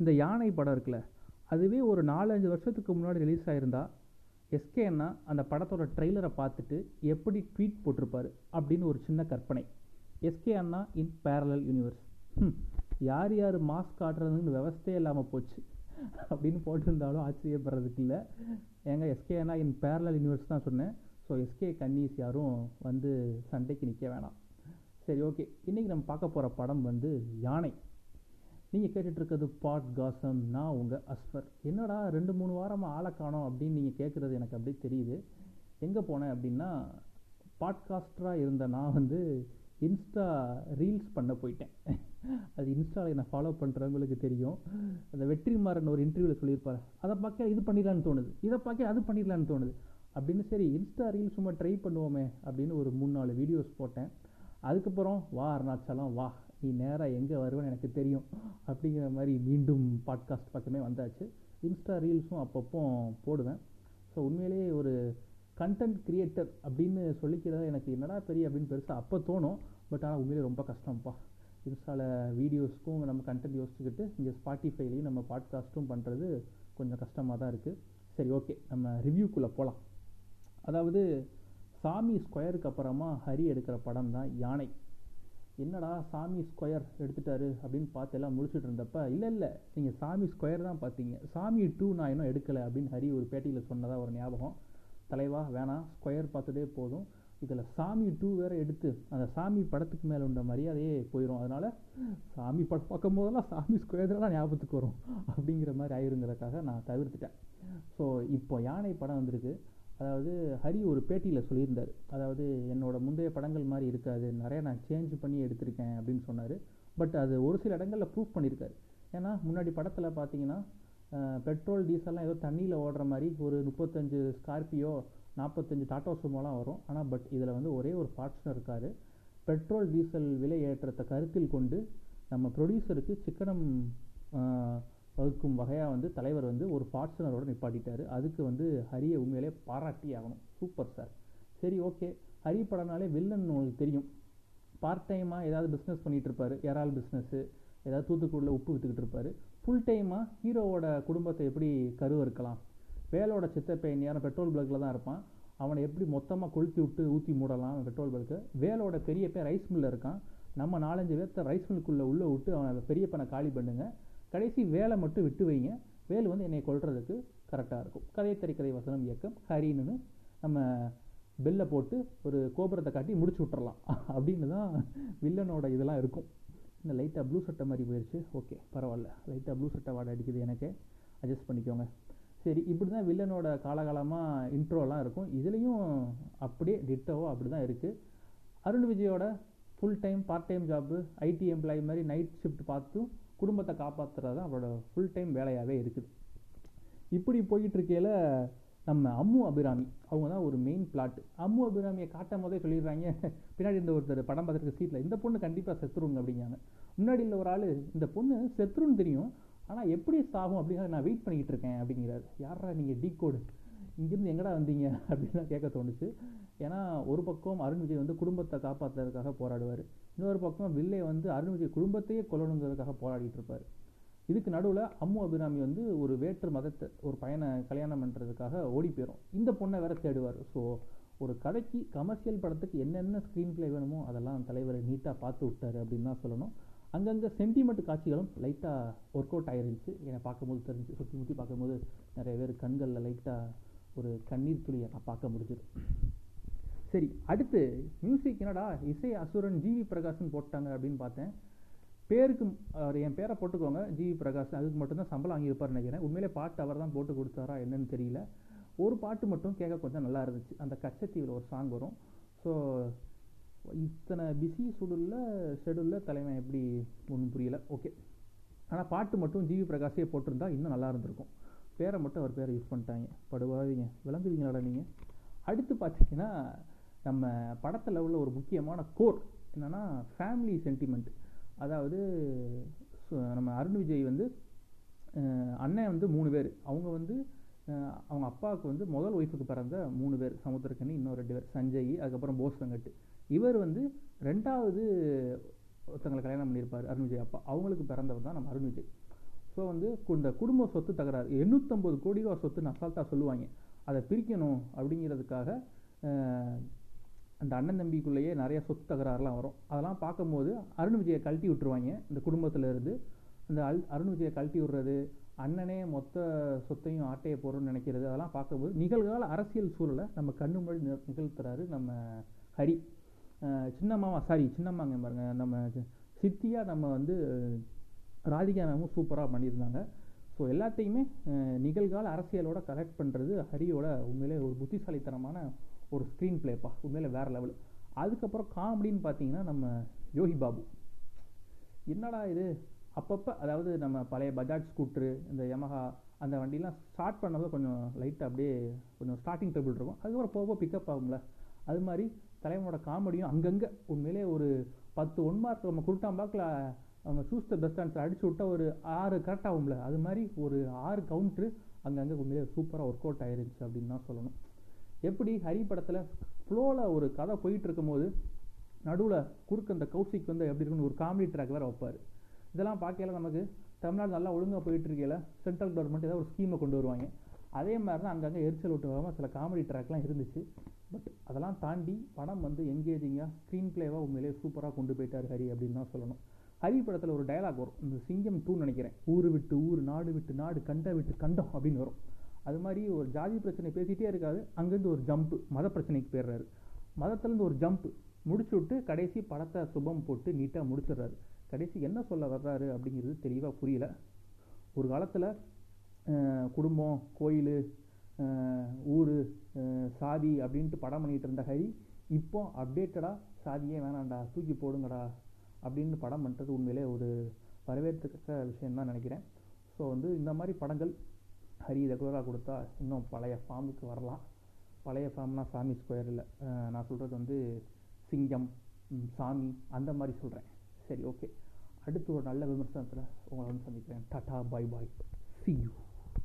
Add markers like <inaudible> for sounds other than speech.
இந்த யானை படம் இருக்குல்ல அதுவே ஒரு நாலஞ்சு வருஷத்துக்கு முன்னாடி ரிலீஸ் ஆகிருந்தா எஸ்கே அண்ணா அந்த படத்தோட ட்ரெய்லரை பார்த்துட்டு எப்படி ட்வீட் போட்டிருப்பாரு அப்படின்னு ஒரு சின்ன கற்பனை. எஸ்கே அண்ணா இன் பேரலல் யூனிவர்ஸ் யார் யார் மாஸ்க் காட்டுறதுன்னு விவஸ்தே இல்லாமல் போச்சு அப்படின்னு போட்டிருந்தாலும் ஆச்சரியப்படுறதுக்கு இல்லை. ஏங்க எஸ்கே அண்ணா இன் பேரலல் யூனிவர்ஸ் தான் சொன்னேன். ஸோ எஸ்கே கன்னிஸ் யாரும் வந்து சண்டைக்கு நிற்க வேணாம். சரி ஓகே இன்றைக்கி நம்ம பார்க்க போகிற படம் வந்து யானை. நீங்கள் கேட்டுட்ருக்கிறது பாட் காசம் நான் உங்கள் அஸ்பர் என்னடா ரெண்டு மூணு வாரமாக ஆளை காணோம் அப்படின்னு நீங்கள் கேட்குறது எனக்கு அப்படியே தெரியுது. எங்கே போனேன் அப்படின்னா பாட்காஸ்டராக இருந்த நான் வந்து இன்ஸ்டா ரீல்ஸ் பண்ண போயிட்டேன். அது இன்ஸ்டாவில் என்னை ஃபாலோ பண்ணுறவங்களுக்கு தெரியும். அந்த வெற்றிமாறன் ஒரு இன்டர்வியூவில் சொல்லியிருப்பார் அதை பார்க்க இது பண்ணிடலான்னு தோணுது. இதை பார்க்க அது பண்ணிடலான்னு தோணுது. அப்படின்னு சரி இன்ஸ்டா ரீல்ஸ் சும்மா ட்ரை பண்ணுவோமே அப்படின்னு ஒரு மூணு நாலு வீடியோஸ் போட்டேன். அதுக்கப்புறம் வா அருணாச்சலம் வா. நீ நேராக எங்கே வருவேன்னு எனக்கு தெரியும். அப்படிங்கிற மாதிரி மீண்டும் பாட்காஸ்ட் பக்கமே வந்தாச்சு. இன்ஸ்டா ரீல்ஸும் அப்பப்போ போடுவேன். ஸோ உண்மையிலேயே ஒரு கண்டென்ட் கிரியேட்டர் அப்படின்னு சொல்லிக்கிறது எனக்கு என்னடா பெரிய அப்படின்னு பெருசாக அப்போ தோணும். பட் ஆனால் உண்மையிலே ரொம்ப கஷ்டம்ப்பா. இன்ஸ்டாவில் வீடியோஸ்க்கும் நம்ம கண்டென்ட் யோசிச்சுக்கிட்டு இங்கே ஸ்பாட்டிஃபைலையும் நம்ம பாட்காஸ்ட்டும் பண்ணுறது கொஞ்சம் கஷ்டமாக தான் இருக்குது சரி ஓகே நம்ம ரிவ்யூக்குள்ளே போகலாம் அதாவது சாமி ஸ்கொயருக்கு அப்புறமா ஹரி எடுக்கிற படம் தான் யானை. என்னடா சாமி ஸ்கொயர் எடுத்துட்டாரு அப்படின்னு பார்த்து எல்லாம் முடிச்சுட்டு இருந்தப்ப இல்லை இல்லை நீங்கள் சாமி ஸ்கொயர் தான் பார்த்தீங்க. சாமி டூ நான் இன்னும் எடுக்கலை அப்படின்னு ஹரி ஒரு பேட்டியில் சொன்னதாக ஒரு ஞாபகம். தலைவா வேணாம் ஸ்கொயர் பார்த்ததே போதும். இதில் சாமி டூ வேறு எடுத்து அந்த சாமி படத்துக்கு மேலே உள்ள மரியாதையே போயிடும் அதனால் சாமி படம் பார்க்கும் போதெல்லாம் சாமி ஸ்கொயர்லாம் ஞாபகத்துக்கு வரும் அப்படிங்கிற மாதிரி ஆயிருங்கிறதுக்காக நான் தவிர்த்துட்டேன். ஸோ இப்போ யானை படம் வந்திருக்கு. அதாவது ஹரி ஒரு பேட்டியில் சொல்லியிருந்தார். அதாவது என்னோட முந்தைய படங்கள் மாதிரி இருக்காது நிறைய நான் சேஞ்ச் பண்ணி எடுத்திருக்கேன் அப்படின்னு சொன்னார். பட் அது ஒரு சில இடங்களில் ப்ரூவ் பண்ணியிருக்காரு. ஏன்னா முன்னாடி படத்தில் பார்த்தீங்கன்னா பெட்ரோல் டீசல்லாம் ஏதோ தண்ணியில் ஓடுற மாதிரி ஒரு முப்பத்தஞ்சு ஸ்கார்பியோ நாற்பத்தஞ்சு டாட்டா சுமோலாம் வரும். ஆனால் பட் இதில் வந்து ஒரே ஒரு பார்ட்னர் இருக்கார். பெட்ரோல் டீசல் விலை ஏற்றத்தை கருத்தில் கொண்டு நம்ம ப்ரொடியூசருக்கு சிக்கனம் வகுக்கும் வகையாக வந்து தலைவர் வந்து ஒரு ஃபார்ச்சுனரோட நிப்பாட்டிட்டார். அதுக்கு வந்து ஹரியை உண்மையிலே பாராட்டி ஆகணும் சூப்பர் சார். சரி ஓகே. ஹரி படம்னாலே வில்லன் உங்களுக்கு தெரியும். பார்ட் டைமாக ஏதாவது பிஸ்னஸ் பண்ணிகிட்டு இருப்பார். ஏறால் பிஸ்னஸ்ஸு ஏதாவது தூத்துக்குடியில் உப்பு விற்றுக்கிட்டு இருப்பார். ஃபுல் டைமாக ஹீரோவோட குடும்பத்தை எப்படி கருவறுக்கலாம்? வேலோட சித்தப்பையன் யாரும் பெட்ரோல் பிளக்கில் தான் இருப்பான். அவனை எப்படி மொத்தமாக கொளுத்தி விட்டு ஊற்றி மூடலாம் பெட்ரோல் பல்க்கு வேலோட பெரிய பேர் ரைஸ் மில்லில் இருக்கான். நம்ம நாலஞ்சு பேர்த்த ரைஸ் மில்லுக்குள்ளே உள்ளே விட்டு அவனை பெரியப்பனை காலி பண்ணுங்கள் கடைசி வேலை மட்டும் விட்டு வைங்க. வேல் வந்து என்னை கொள்றதுக்கு கரெக்டாக இருக்கும். கதை திரைக்கதை வசனம் இயக்கம். ஹரின்னு நம்ம பெல்லை போட்டு ஒரு கோபுரத்தை காட்டி முடிச்சு விட்டுறலாம். <laughs> அப்படின்னு தான் வில்லனோட இதெல்லாம் இருக்கும். இந்த லைட்டாக ப்ளூ சட்டை மாதிரி போயிடுச்சு ஓகே பரவாயில்ல. லைட்டாக ப்ளூ சட்டை வாடை அடிக்குது எனக்கு. அட்ஜஸ்ட் பண்ணிக்கோங்க. சரி இப்படி தான் வில்லனோட காலகாலமாக இன்ட்ரோலாம் இருக்கும். இதுலேயும் அப்படியே டிட்டோவோ அப்படி தான் இருக்குது அருண் விஜயோட full time part time job IT employee மாதிரி நைட் ஷிஃப்ட் பார்த்தும் குடும்பத்தை காப்பாற்றுறது தான் அவரோட ஃபுல் டைம் வேலையாகவே இருக்குது. இப்படி போயிட்டுருக்கையில் நம்ம அம்மு அபிராமி அவங்க தான் ஒரு மெயின் பிளாட் அம்மு அபிராமியை காட்டும் போதே சொல்லிடுறாங்க பின்னாடி இந்த ஒருத்தர் படம் பார்த்துருக்க சீட்டில் இந்த பொண்ணு கண்டிப்பாக செத்துருங்க அப்படிங்காங்க முன்னாடி இல்லை ஒரு ஆள் இந்த பொண்ணு செத்துருன்னு தெரியும் ஆனால் எப்படி சாகும் அப்படிங்கிறத நான் வெயிட் பண்ணிக்கிட்டு இருக்கேன் அப்படிங்கிறாரு. யாரா நீங்கள் டீ கோடு இங்கேருந்து எங்கடா வந்தீங்க அப்படின்னு தான் கேட்க தோணுச்சு. ஏன்னா ஒரு பக்கம் அருண் விஜய் வந்து குடும்பத்தை காப்பாற்றுறதுக்காக போராடுவார். இன்னொரு பக்கம் வில்லே வந்து அருண் விஜய் குடும்பத்தையே கொல்லணுங்கிறதுக்காக போராடிட்டு இருப்பார். இதுக்கு நடுவில் அம்மு அபிராமி வந்து ஒரு வேற்று மதத்தை ஒரு பையனை கல்யாணம் பண்ணுறதுக்காக ஓடி போயிடும் இந்த பொண்ணை வேற தேடுவார். ஸோ ஒரு கதைக்கு கமர்ஷியல் படத்துக்கு என்னென்ன ஸ்க்ரீன் பிளே வேணுமோ அதெல்லாம் தலைவர் நீட்டாக பார்த்து விட்டாரு அப்படின்னு தான் சொல்லணும். அங்கங்கே சென்டிமெண்ட் காட்சிகளும் லைட்டாக ஒர்க் அவுட் ஆகிருந்துச்சு என்னை பார்க்கும்போது தெரிஞ்சு சுற்றி முற்றி பார்க்கும்போது நிறைய பேர் கண்களில் லைட்டாக ஒரு கண்ணீர் துளியை நான் பார்க்க முடிஞ்சுது. சரி அடுத்து மியூசிக் என்னடா? இசை அசுரன் ஜிவி பிரகாஷ்னு போட்டாங்க அப்படின்னு பார்த்தேன். பேருக்கு என் பேரை போட்டுக்கோங்க ஜிவி பிரகாஷ். அதுக்கு மட்டும்தான் சம்பளம் வாங்கியிருப்பார் நினைக்கிறேன். உண்மையிலே பாட்டு அவர் தான் போட்டு கொடுத்தாரா என்னன்னு தெரியல. ஒரு பாட்டு மட்டும் கேட்க கொஞ்சம் நல்லா இருந்துச்சு. அந்த கச்சத்தீவில் ஒரு சாங் வரும். ஸோ இத்தனை பிஸி ஷெடியூலில் ஷெடியூலில் தலைமை எப்படி ஒன்றும் புரியல. ஓகே ஆனால் பாட்டு மட்டும் ஜிவி பிரகாஷே போட்டிருந்தா இன்னும் நல்லா இருந்திருக்கும். பேரை மட்டும் அவர் பேரை யூஸ் பண்ணிட்டாங்க. படுவாதீங்க. விளங்குவீங்களாடா நீங்கள் அடுத்து பார்த்தீங்கன்னா நம்ம படத்தில் உள்ள ஒரு முக்கியமான கோர் என்னென்னா ஃபேமிலி சென்டிமெண்ட் அதாவது நம்ம அருண் விஜய் வந்து அண்ணன் வந்து மூணு பேர். அவங்க வந்து அவங்க அப்பாவுக்கு வந்து முதல் ஒய்ஃபுக்கு பிறந்த மூணு பேர். சமுத்திரக்கண்ணி இன்னும் ரெண்டு பேர். சஞ்சய் அதுக்கப்புறம் போஸ் வெங்கட். இவர் வந்து ரெண்டாவது ஒருத்தங்களை கல்யாணம் பண்ணியிருப்பார் அருண் விஜய் அப்பா. அவங்களுக்கு பிறந்தவர் தான் நம்ம அருண் விஜய். ஸோ வந்து இந்த குடும்ப சொத்து தகராறு. எண்ணூற்றம்பது கோடி ரூபா சொத்துன்னு அசால்ட்டாக சொல்லுவாங்க. அதை பிரிக்கணும் அப்படிங்கிறதுக்காக அந்த அண்ணன் தம்பிக்குள்ளேயே நிறைய சொத்து தகராறுலாம் வரும். அதெல்லாம் பார்க்கும்போது அருண் விஜயை கழட்டி விட்டுருவாங்க இந்த குடும்பத்தில் இருந்து. அந்த அல் அருண் விஜயை கழட்டி விடுறது அண்ணனே மொத்த சொத்தையும் ஆட்டையை போடுறோம்னு நினைக்கிறது அதெல்லாம் பார்க்கும்போது நிகழ்கால அரசியல் சூழலை நம்ம கண்ணு மொழி நிகழ்த்துறாரு நம்ம ஹரி. சின்னம்மாவா சாரி சின்னம்மாங்க பாருங்கள் நம்ம சித்தியாக நம்ம வந்து ராதிகா மேமும் சூப்பராக பண்ணியிருந்தாங்க. ஸோ எல்லாத்தையுமே நிகழ்கால அரசியலோட கலெக்ட் பண்ணுறது ஹரியோட உண்மையிலே ஒரு புத்திசாலித்தனமான ஒரு ஸ்க்ரீன் பிளேப்பா உண்மையிலே வேறு லெவல் அதுக்கப்புறம் காமெடின்னு பார்த்தீங்கன்னா நம்ம யோகி பாபு. என்னடா இது? அப்பப்போ அதாவது நம்ம பழைய பஜாஜ் ஸ்கூட்ரு இந்த யமஹா அந்த வண்டிலாம் ஸ்டார்ட் பண்ணப்போ கொஞ்சம் லைட்டாக அப்படியே கொஞ்சம் ஸ்டார்டிங் ட்ரபிள் இருக்கும். அதுக்கப்புறம் போக பிக்கப் ஆகும்ல. அது மாதிரி தலைவனோட காமெடியும் அங்கங்கே உண்மையிலே ஒரு பத்து ஒன் மார்க் நம்ம குருட்டாம்பாக்கில் அவங்க சூஸ் த பெஸ்ட் ஆன்சர் அடிச்சு விட்டா ஒரு ஆறு கரெக்ட் ஆகும்ல. அது மாதிரி ஒரு ஆறு கவுண்ட்ரு அங்கங்கே உண்மையிலே சூப்பராக ஒர்க் அவுட் ஆயிருந்துச்சு அப்படின்னு தான் சொல்லணும். எப்படி ஹரி படத்தில் ஃப்ளோவில் ஒரு கதை போயிட்டு இருக்கும்போது நடுவில் குறுக்க அந்த கௌசிக் வந்து எப்படி இருக்குன்னு ஒரு காமெடி ட்ராக் வேறு வைப்பார். இதெல்லாம் பார்க்கல நமக்கு தமிழ்நாடு நல்லா ஒழுங்காக போயிட்டுருக்கையில் சென்ட்ரல் கவர்மெண்ட் ஏதாவது ஒரு ஸ்கீமை கொண்டு வருவாங்க. அதே மாதிரி தான் அங்கங்கே எரிச்சல் விட்டு வராமல் சில காமெடி ட்ராக்லாம் இருந்துச்சு. பட் அதெல்லாம் தாண்டி படம் வந்து எங்கேஜிங்காக ஸ்க்ரீன் பிளேவாக உண்மையிலேயே சூப்பராக கொண்டு போயிட்டார் ஹரி அப்படின்னு தான் சொல்லணும். ஹரி படத்தில் ஒரு டயலாக் வரும். இந்த சிங்கம் டூன்னு நினைக்கிறேன். ஊர் விட்டு ஊர் நாடு விட்டு நாடு கண்ட விட்டு கண்டம் அப்படின்னு வரும். அது மாதிரி ஒரு ஜாதி பிரச்சனை பேசிகிட்டே இருக்காது அங்கேருந்து ஒரு ஜம்ப்பு மத பிரச்சனைக்கு போயிடுறாரு. மதத்துலேருந்து ஒரு ஜம்ப் முடிச்சு விட்டு கடைசி படத்தை சுபம் போட்டு நீட்டாக முடிச்சிடுறாரு. கடைசி என்ன சொல்ல வர்றாரு அப்படிங்கிறது தெளிவாக புரியல. ஒரு காலத்தில் குடும்பம் கோயில் ஊர் சாதி அப்படின்ட்டு படம் பண்ணிகிட்டு இருந்த ஹரி இப்போ அப்டேட்டடாக சாதியே வேணாம்டா தூக்கி போடுங்கடா அப்படின்னு படம் பண்ணுறது உண்மையிலே ஒரு வரவேற்கத்தக்க விஷயம் தான் நினைக்கிறேன். ஸோ வந்து இந்த மாதிரி படங்கள் ஹரி ரெகுலராக கொடுத்தா இன்னும் பழைய ஃபார்முக்கு வரலாம். பழைய ஃபார்ம்னா சாமி ஸ்கொயர் இல்லை. நான் சொல்கிறது வந்து சிங்கம் சாமி அந்த மாதிரி சொல்கிறேன் சரி ஓகே அடுத்து ஒரு நல்ல விமர்சனத்தில் உங்களை வந்து சந்திக்கிறேன். Tata bye bye see you